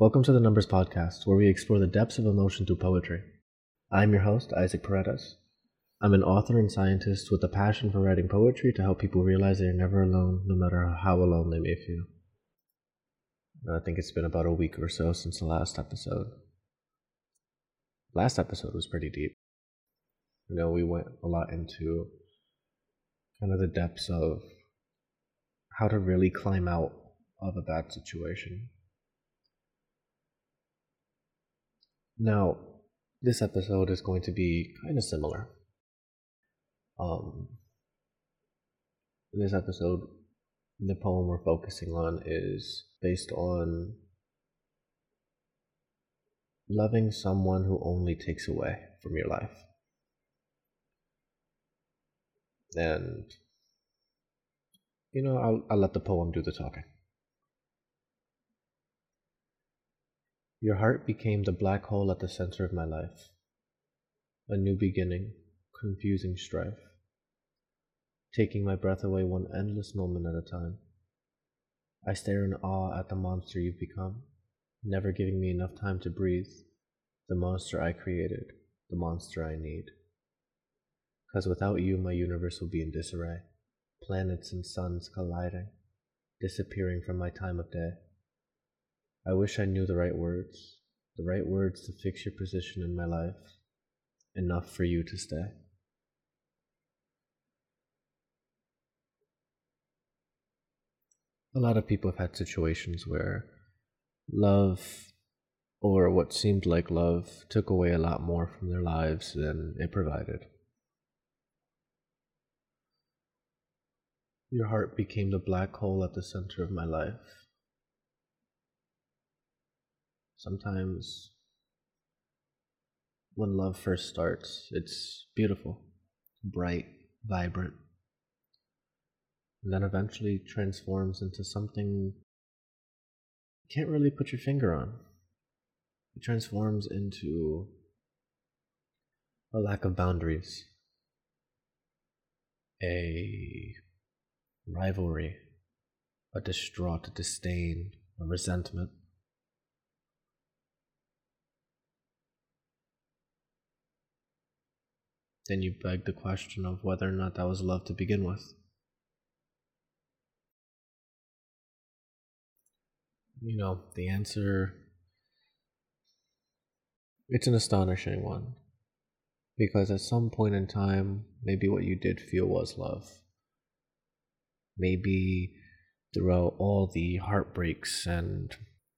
Welcome to the Numbers Podcast, where we explore the depths of emotion through poetry. I'm your host, Isaac Paredes. I'm an author and scientist with a passion for writing poetry to help people realize they're never alone, no matter how alone they may feel. I think it's been about a week or so since the last episode. Last episode was pretty deep. You know, we went a lot into kind of the depths of how to really climb out of a bad situation. Now, this episode is going to be kind of similar. Um, in this episode, the poem we're focusing on is based on loving someone who only takes away from your life. And, you know, I'll, I'll let the poem do the talking. Your heart became the black hole at the center of my life. A new beginning, confusing strife, taking my breath away one endless moment at a time. I stare in awe at the monster you've become, never giving me enough time to breathe. The monster I created, the monster I need. Cause without you, my universe will be in disarray, planets and suns colliding, disappearing from my time of day. I wish I knew the right words, the right words to fix your position in my life, enough for you to stay. A lot of people have had situations where love, or what seemed like love, took away a lot more from their lives than it provided. Your heart became the black hole at the center of my life. Sometimes, when love first starts, it's beautiful, bright, vibrant, and then eventually transforms into something you can't really put your finger on. It transforms into a lack of boundaries, a rivalry, a distraught disdain, a resentment. Then you beg the question of whether or not that was love to begin with. You know, the answer it's an astonishing one. Because at some point in time, maybe what you did feel was love. Maybe throughout all the heartbreaks and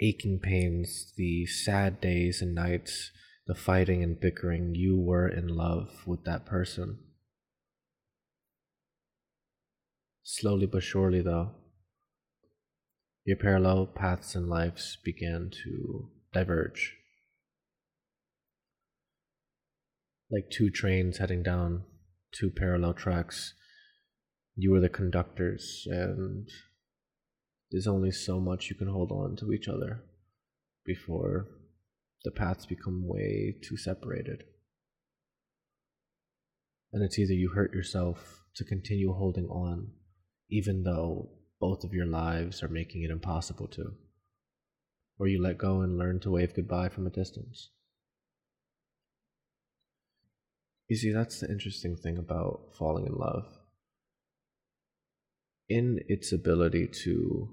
aching pains, the sad days and nights, the fighting and bickering, you were in love with that person. Slowly but surely, though, your parallel paths in lives began to diverge. Like two trains heading down two parallel tracks, you were the conductors, and there's only so much you can hold on to each other before the paths become way too separated. And it's either you hurt yourself to continue holding on, even though both of your lives are making it impossible to, or you let go and learn to wave goodbye from a distance. You see, that's the interesting thing about falling in love. In its ability to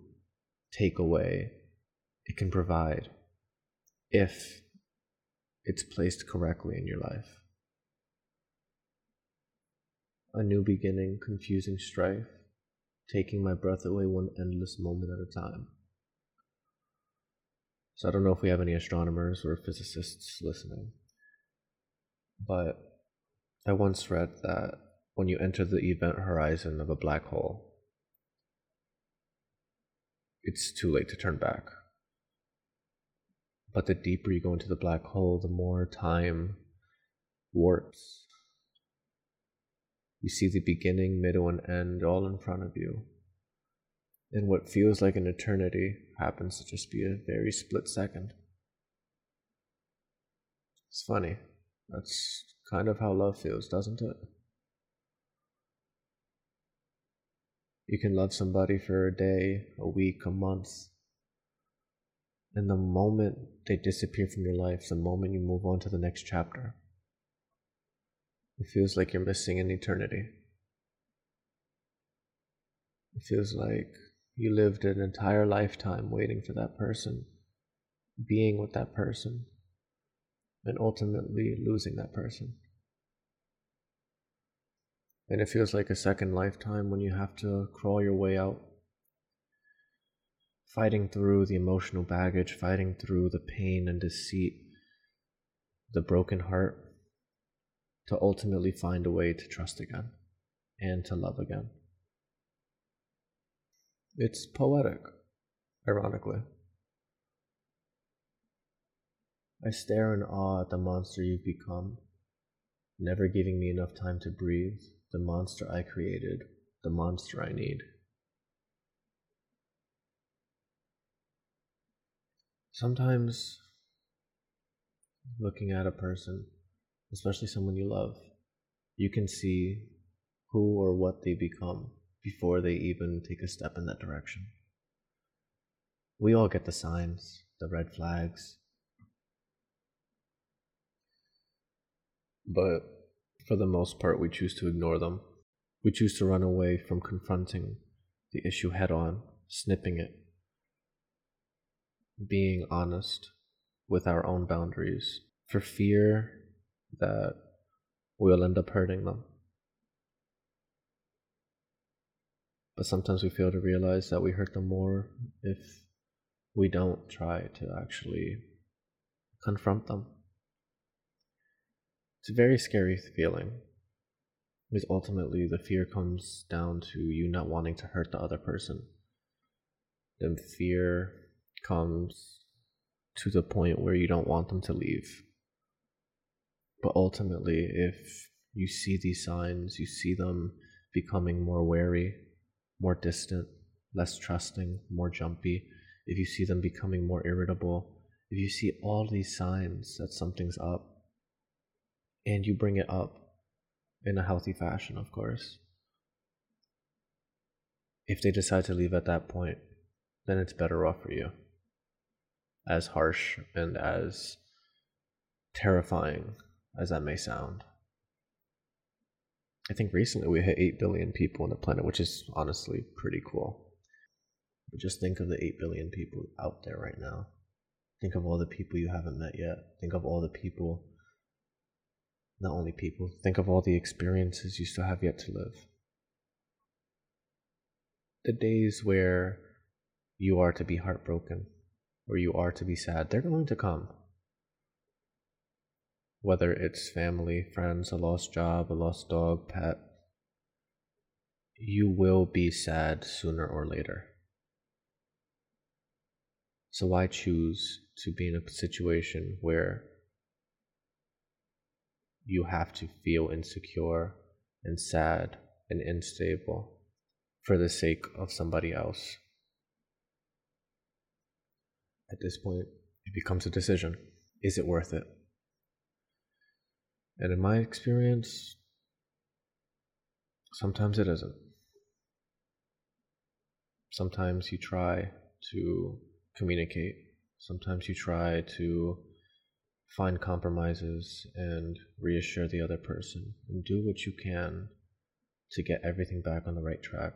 take away, it can provide if it's placed correctly in your life. A new beginning, confusing strife, taking my breath away one endless moment at a time. So I don't know if we have any astronomers or physicists listening, but I once read that when you enter the event horizon of a black hole, it's too late to turn back. But the deeper you go into the black hole, the more time warps. You see the beginning, middle, and end all in front of you. And what feels like an eternity happens to just be a very split second. It's funny. That's kind of how love feels, doesn't it? You can love somebody for a day, a week, a month, And the moment they disappear from your life, the moment you move on to the next chapter, it feels like you're missing an eternity. It feels like you lived an entire lifetime waiting for that person, being with that person, and ultimately losing that person. And it feels like a second lifetime when you have to crawl your way out, fighting through the emotional baggage, fighting through the pain and deceit, the broken heart, to ultimately find a way to trust again and to love again. It's poetic, ironically. I stare in awe at the monster you've become, never giving me enough time to breathe, the monster I created, the monster I need. Sometimes, looking at a person, especially someone you love, you can see who or what they become before they even take a step in that direction. We all get the signs, the red flags. But for the most part, we choose to ignore them. We choose to run away from confronting the issue head on, snipping it, being honest with our own boundaries for fear that we'll end up hurting them. But sometimes we fail to realize that we hurt them more if we don't try to actually confront them. It's a very scary feeling because ultimately the fear comes down to you not wanting to hurt the other person. Then fear comes to the point where you don't want them to leave. But ultimately, if you see these signs, you see them becoming more wary, more distant, less trusting, more jumpy, if you see them becoming more irritable, if you see all these signs that something's up, and you bring it up in a healthy fashion, of course. If they decide to leave at that point, then it's better off for you. As harsh and as terrifying as that may sound. I think recently we hit 8 billion people on the planet, which is honestly pretty cool. But just think of the 8 billion people out there right now. Think of all the people you haven't met yet. Think of all the people, not only people, think of all the experiences you still have yet to live. The days where you are to be heartbroken, or you are to be sad, they're going to come whether it's family, friends, a lost job, a lost dog, pet, you will be sad sooner or later. So why choose to be in a situation where you have to feel insecure and sad and unstable for the sake of somebody else? At this point, it becomes a decision. Is it worth it? And in my experience, sometimes it isn't. Sometimes you try to communicate, sometimes you try to find compromises and reassure the other person and do what you can to get everything back on the right track.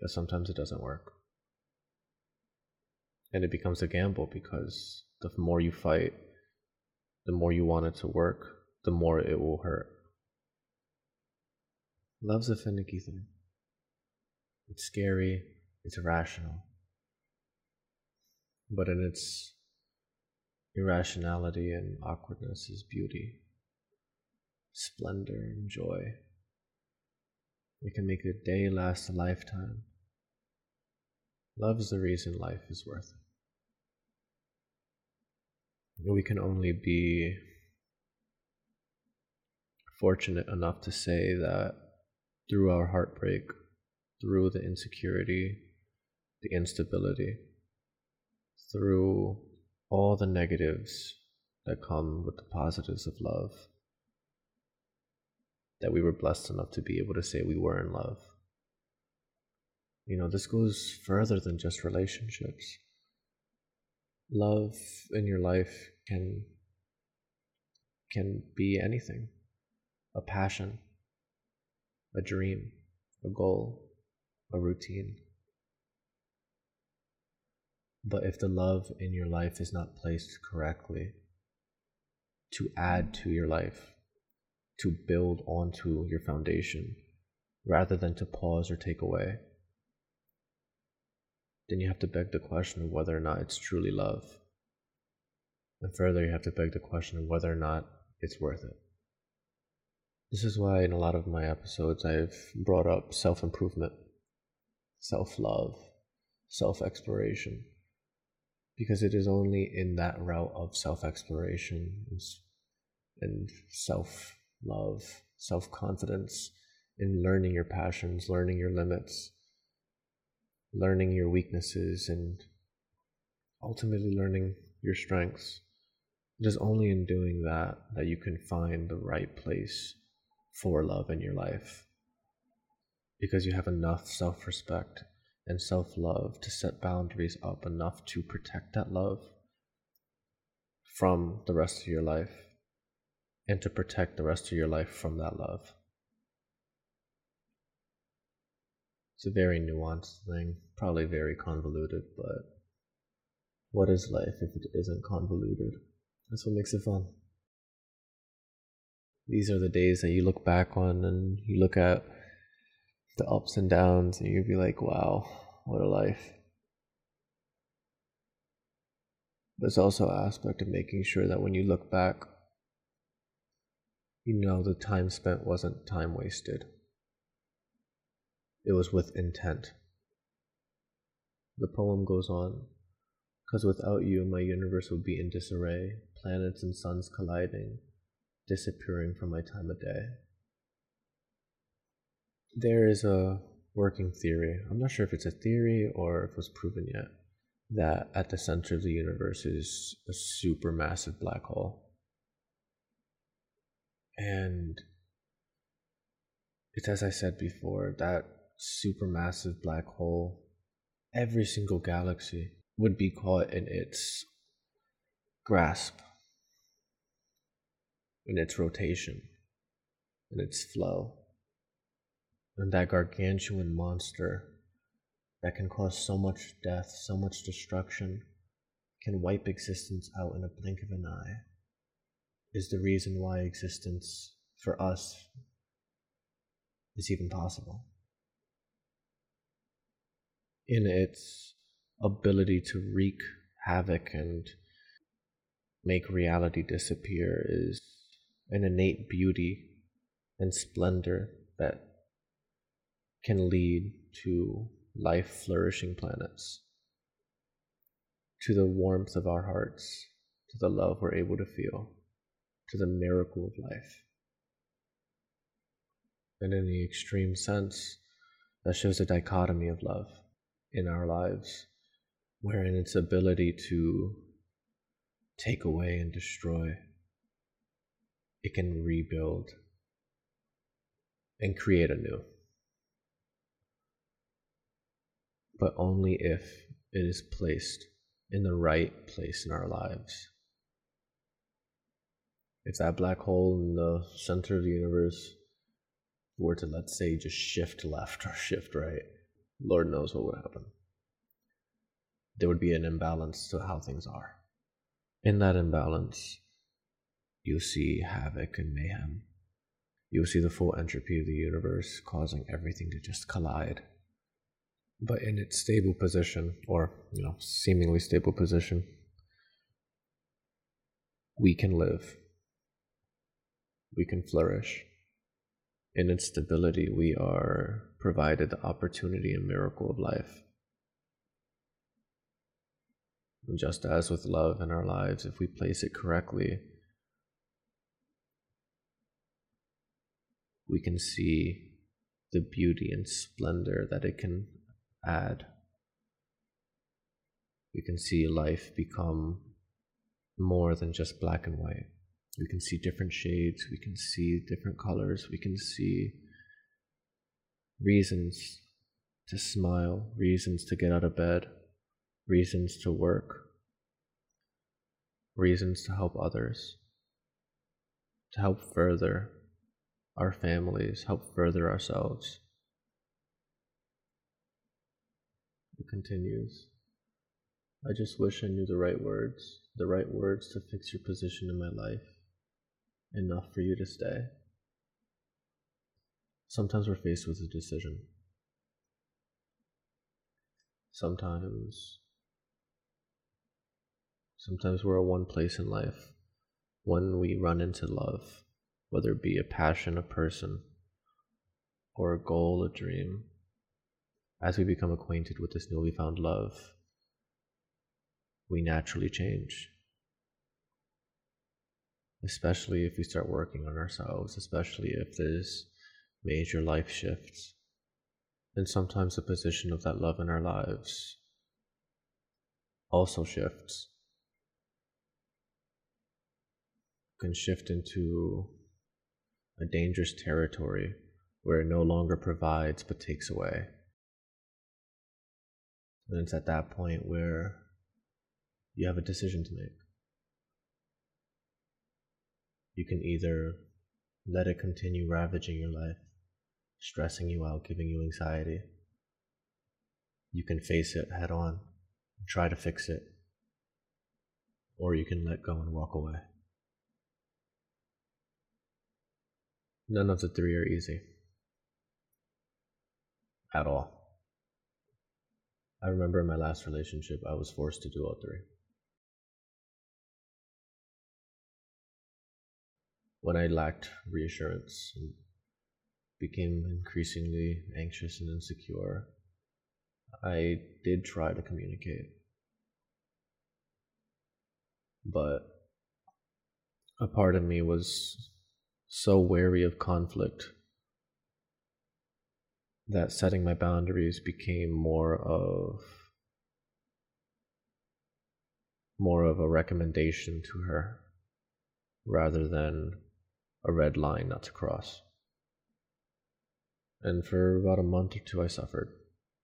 But sometimes it doesn't work. And it becomes a gamble because the more you fight, the more you want it to work, the more it will hurt. Love's a finicky thing. It's scary, it's irrational. But in its irrationality and awkwardness is beauty, splendor, and joy. It can make a day last a lifetime. Love's the reason life is worth it we can only be fortunate enough to say that through our heartbreak, through the insecurity, the instability, through all the negatives that come with the positives of love, that we were blessed enough to be able to say we were in love. You know, this goes further than just relationships. Love in your life can can be anything. A passion, a dream, a goal, a routine. But if the love in your life is not placed correctly, to add to your life, to build onto your foundation, rather than to pause or take away, then you have to beg the question of whether or not it's truly love. And further, you have to beg the question of whether or not it's worth it. This is why, in a lot of my episodes, I've brought up self improvement, self love, self exploration because it is only in that route of self exploration and self love, self confidence, in learning your passions, learning your limits, learning your weaknesses, and ultimately learning your strengths. It is only in doing that that you can find the right place for love in your life because you have enough self respect and self love to set boundaries up enough to protect that love from the rest of your life and to protect the rest of your life from that love. It's a very nuanced thing, probably very convoluted, but what is life if it isn't convoluted? That's what makes it fun. These are the days that you look back on and you look at the ups and downs, and you'd be like, wow, what a life. There's also an aspect of making sure that when you look back, you know the time spent wasn't time wasted. It was with intent. The poem goes on, because without you, my universe would be in disarray, planets and suns colliding, disappearing from my time of day there is a working theory. I'm not sure if it's a theory or if it was proven yet that at the center of the universe is a supermassive black hole. And it's as I said before, that supermassive black hole, every single galaxy would be caught in its grasp, in its rotation, in its flow and that gargantuan monster that can cause so much death, so much destruction, can wipe existence out in a blink of an eye, is the reason why existence for us is even possible. In its ability to wreak havoc and make reality disappear is an innate beauty and splendor that can lead to life flourishing planets, to the warmth of our hearts, to the love we're able to feel, to the miracle of life. And in the extreme sense, that shows a dichotomy of love in our lives, wherein its ability to take away and destroy, it can rebuild and create anew. but only if it is placed in the right place in our lives. If that black hole in the center of the universe were to, let's say, just shift left or shift right, Lord knows what would happen. There would be an imbalance to how things are. In that imbalance, you see havoc and mayhem. You'll see the full entropy of the universe causing everything to just collide but in its stable position, or you know, seemingly stable position, we can live. We can flourish. In its stability, we are provided the opportunity and miracle of life. And just as with love in our lives, if we place it correctly, we can see the beauty and splendor that it can add. We can see life become more than just black and white. We can see different shades, we can see different colors, we can see reasons to smile, reasons to get out of bed, reasons to work, reasons to help others, to help further our families, help further ourselves. It continues. I just wish I knew the right words, the right words to fix your position in my life, enough for you to stay. Sometimes we're faced with a decision. Sometimes, sometimes we're at one place in life when we run into love, whether it be a passion, a person, or a goal, a dream. As we become acquainted with this newly found love, we naturally change. Especially if we start working on ourselves, especially if there's major life shifts. And sometimes the position of that love in our lives also shifts. Can shift into a dangerous territory where it no longer provides but takes away. And it's at that point where you have a decision to make. You can either let it continue ravaging your life, stressing you out, giving you anxiety. You can face it head on, try to fix it, or you can let go and walk away. None of the three are easy. At all. I remember in my last relationship, I was forced to do all three. when I lacked reassurance and became increasingly anxious and insecure, I did try to communicate. But a part of me was so wary of conflict that setting my boundaries became more of more of a recommendation to her rather than a red line not to cross. And for about a month or two, I suffered.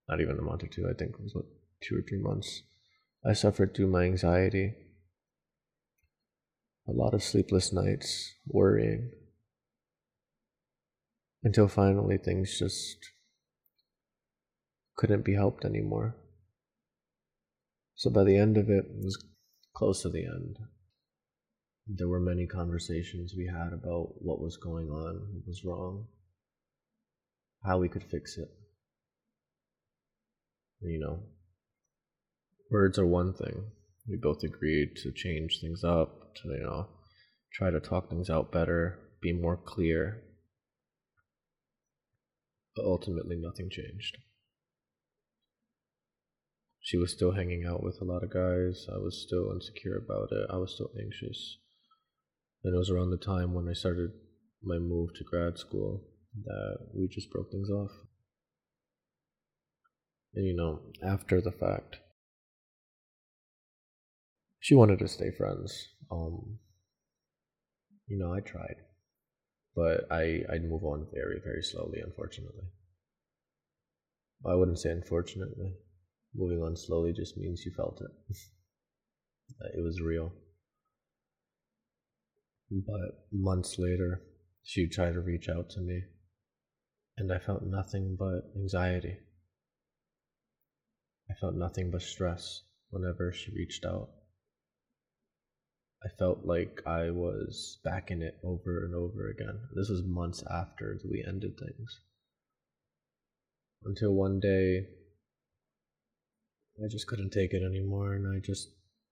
Not even a month or two, I think it was two or three months. I suffered through my anxiety. A lot of sleepless nights, worrying. Until finally things just couldn't be helped anymore. So by the end of it, it was close to the end. There were many conversations we had about what was going on, what was wrong, how we could fix it. You know, words are one thing. We both agreed to change things up, to, you know, try to talk things out better, be more clear. But ultimately, nothing changed. She was still hanging out with a lot of guys. I was still insecure about it. I was still anxious. And it was around the time when I started my move to grad school that we just broke things off. And you know, after the fact, she wanted to stay friends. Um, you know, I tried, but I I'd move on very very slowly, unfortunately. I wouldn't say unfortunately. Moving on slowly just means you felt it. it was real. But months later, she tried to reach out to me, and I felt nothing but anxiety. I felt nothing but stress whenever she reached out. I felt like I was back in it over and over again. This was months after we ended things. Until one day, I just couldn't take it anymore and I just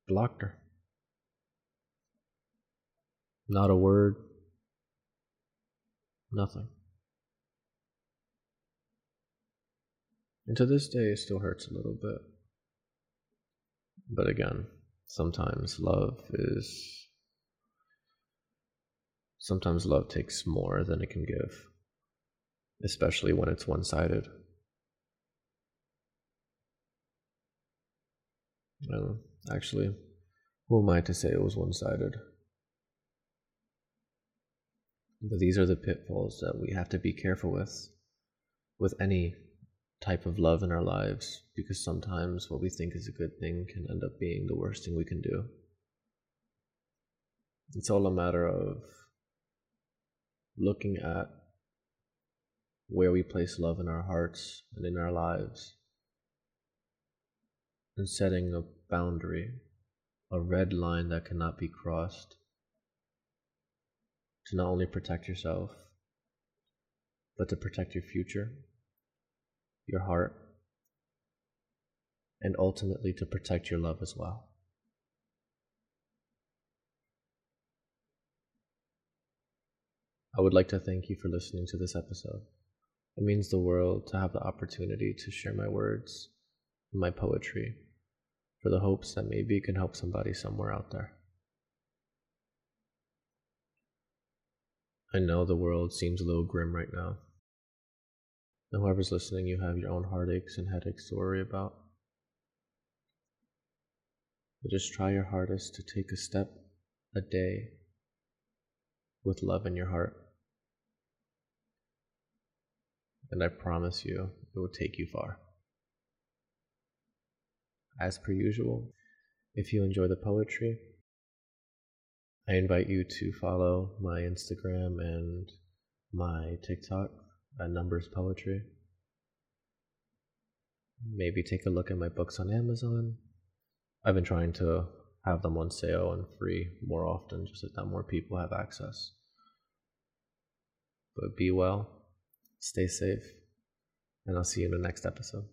blocked her. Not a word. Nothing. And to this day, it still hurts a little bit. But again, sometimes love is. Sometimes love takes more than it can give, especially when it's one sided. Well, actually, who am I to say it was one sided? But these are the pitfalls that we have to be careful with, with any type of love in our lives because sometimes what we think is a good thing can end up being the worst thing we can do. It's all a matter of looking at where we place love in our hearts and in our lives and setting a boundary, a red line that cannot be crossed to not only protect yourself, but to protect your future, your heart, and ultimately to protect your love as well. I would like to thank you for listening to this episode. It means the world to have the opportunity to share my words and my poetry for the hopes that maybe it can help somebody somewhere out there. I know the world seems a little grim right now. And whoever's listening, you have your own heartaches and headaches to worry about. But just try your hardest to take a step a day with love in your heart. And I promise you, it will take you far. As per usual, if you enjoy the poetry, I invite you to follow my Instagram and my TikTok at Numbers Poetry. Maybe take a look at my books on Amazon. I've been trying to have them on sale and free more often just so that more people have access. But be well, stay safe, and I'll see you in the next episode.